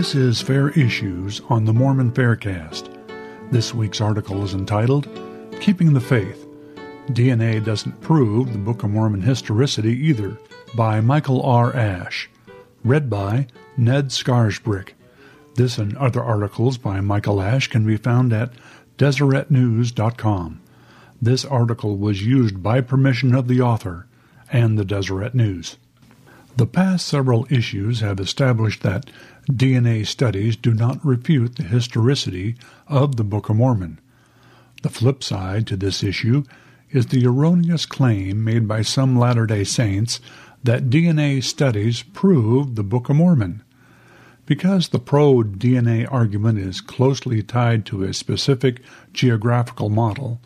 This is Fair Issues on the Mormon Faircast. This week's article is entitled Keeping the Faith. DNA doesn't prove the Book of Mormon historicity either, by Michael R. Ash. Read by Ned Scarisbrick. This and other articles by Michael Ash can be found at DeseretNews.com. This article was used by permission of the author and the Deseret News. The past several issues have established that DNA studies do not refute the historicity of the Book of Mormon. The flip side to this issue is the erroneous claim made by some Latter day Saints that DNA studies prove the Book of Mormon. Because the pro DNA argument is closely tied to a specific geographical model,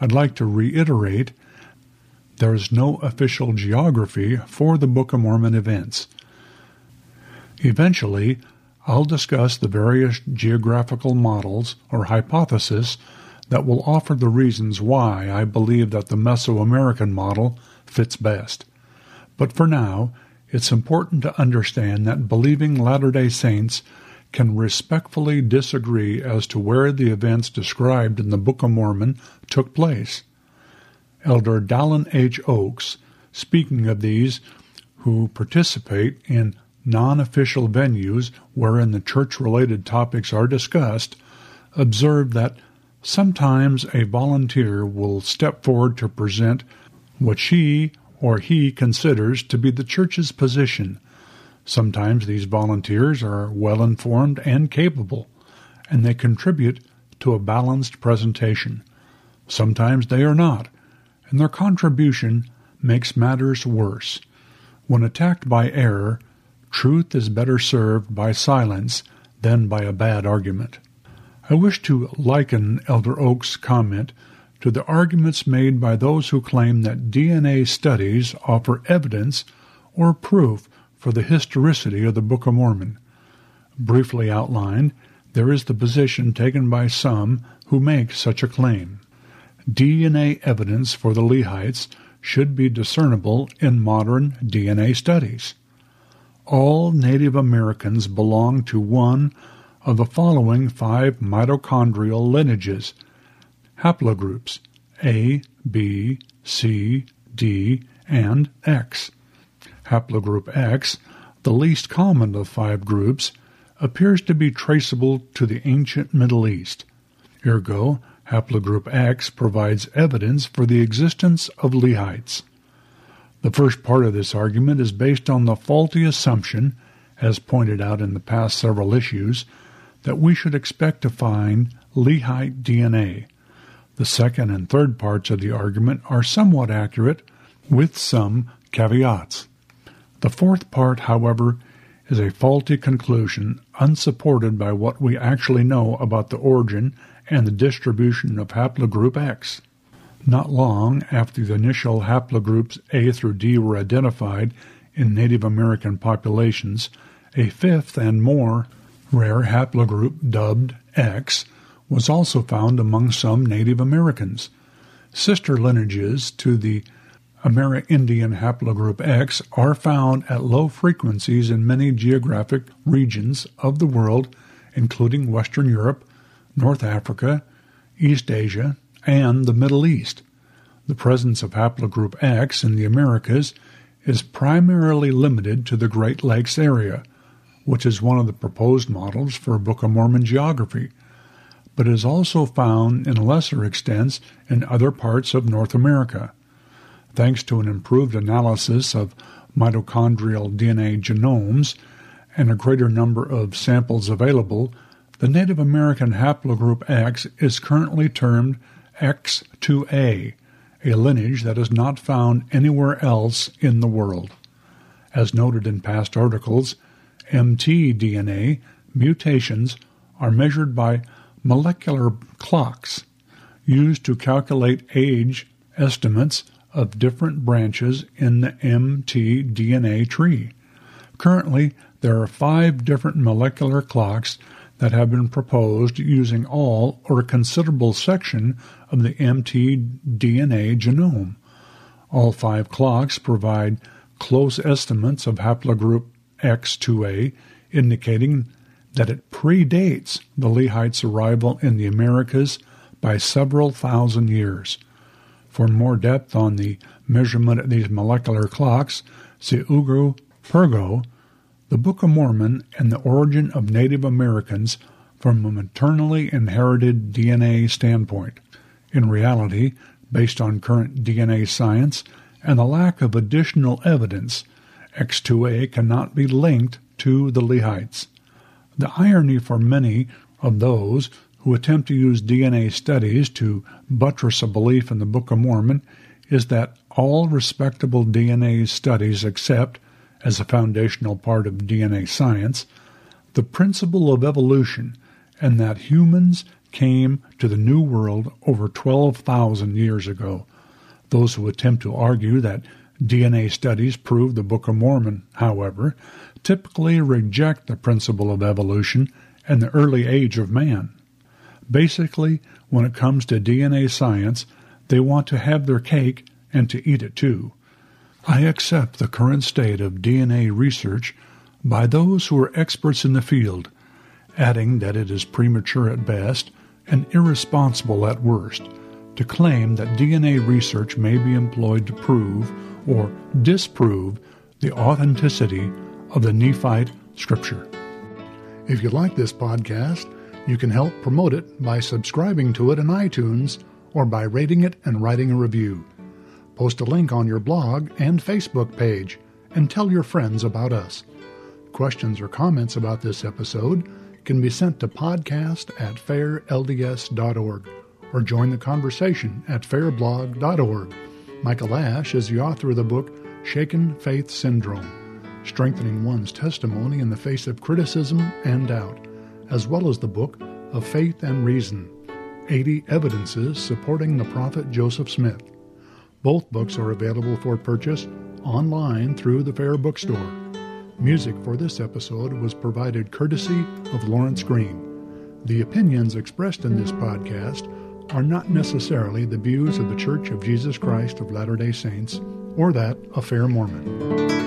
I'd like to reiterate there is no official geography for the Book of Mormon events. Eventually, I'll discuss the various geographical models or hypotheses that will offer the reasons why I believe that the Mesoamerican model fits best. But for now, it's important to understand that believing Latter day Saints can respectfully disagree as to where the events described in the Book of Mormon took place. Elder Dallin H. Oaks, speaking of these who participate in non official venues wherein the church related topics are discussed, observed that sometimes a volunteer will step forward to present what she or he considers to be the church's position. Sometimes these volunteers are well informed and capable, and they contribute to a balanced presentation. Sometimes they are not, and their contribution makes matters worse. When attacked by error, truth is better served by silence than by a bad argument. I wish to liken Elder Oak's comment to the arguments made by those who claim that DNA studies offer evidence or proof for the historicity of the Book of Mormon. Briefly outlined, there is the position taken by some who make such a claim. DNA evidence for the Lehites should be discernible in modern DNA studies. All Native Americans belong to one of the following five mitochondrial lineages haplogroups A, B, C, D, and X. Haplogroup X, the least common of five groups, appears to be traceable to the ancient Middle East. Ergo, Haplogroup X provides evidence for the existence of Lehites. The first part of this argument is based on the faulty assumption, as pointed out in the past several issues, that we should expect to find Lehite DNA. The second and third parts of the argument are somewhat accurate, with some caveats. The fourth part, however, is a faulty conclusion unsupported by what we actually know about the origin and the distribution of haplogroup X. Not long after the initial haplogroups A through D were identified in Native American populations, a fifth and more rare haplogroup dubbed X was also found among some Native Americans. Sister lineages to the Amerindian haplogroup X are found at low frequencies in many geographic regions of the world, including Western Europe, North Africa, East Asia, and the Middle East. The presence of haplogroup X in the Americas is primarily limited to the Great Lakes area, which is one of the proposed models for Book of Mormon geography, but is also found in lesser extents in other parts of North America. Thanks to an improved analysis of mitochondrial DNA genomes and a greater number of samples available, the Native American haplogroup X is currently termed X2A, a lineage that is not found anywhere else in the world. As noted in past articles, mtDNA mutations are measured by molecular clocks used to calculate age estimates of different branches in the mtDNA tree. Currently, there are five different molecular clocks that have been proposed using all or a considerable section of the mtDNA genome. All five clocks provide close estimates of haplogroup X2A, indicating that it predates the Lehites' arrival in the Americas by several thousand years. For more depth on the measurement of these molecular clocks, see Ugo Perego, The Book of Mormon and the Origin of Native Americans from a Maternally Inherited DNA Standpoint. In reality, based on current DNA science and the lack of additional evidence, X2A cannot be linked to the Lehites. The irony for many of those who attempt to use DNA studies to buttress a belief in the Book of Mormon is that all respectable DNA studies accept, as a foundational part of DNA science, the principle of evolution and that humans came to the New World over 12,000 years ago. Those who attempt to argue that DNA studies prove the Book of Mormon, however, typically reject the principle of evolution and the early age of man. Basically, when it comes to DNA science, they want to have their cake and to eat it too. I accept the current state of DNA research by those who are experts in the field, adding that it is premature at best and irresponsible at worst to claim that DNA research may be employed to prove or disprove the authenticity of the Nephite Scripture. If you like this podcast, you can help promote it by subscribing to it in iTunes or by rating it and writing a review. Post a link on your blog and Facebook page and tell your friends about us. Questions or comments about this episode can be sent to podcast at fairlds.org or join the conversation at fairblog.org. Michael Ash is the author of the book Shaken Faith Syndrome Strengthening One's Testimony in the Face of Criticism and Doubt, as well as the book of Faith and Reason 80 Evidences Supporting the Prophet Joseph Smith. Both books are available for purchase online through the Fair Bookstore. Music for this episode was provided courtesy of Lawrence Green. The opinions expressed in this podcast are not necessarily the views of the Church of Jesus Christ of Latter day Saints or that of Fair Mormon.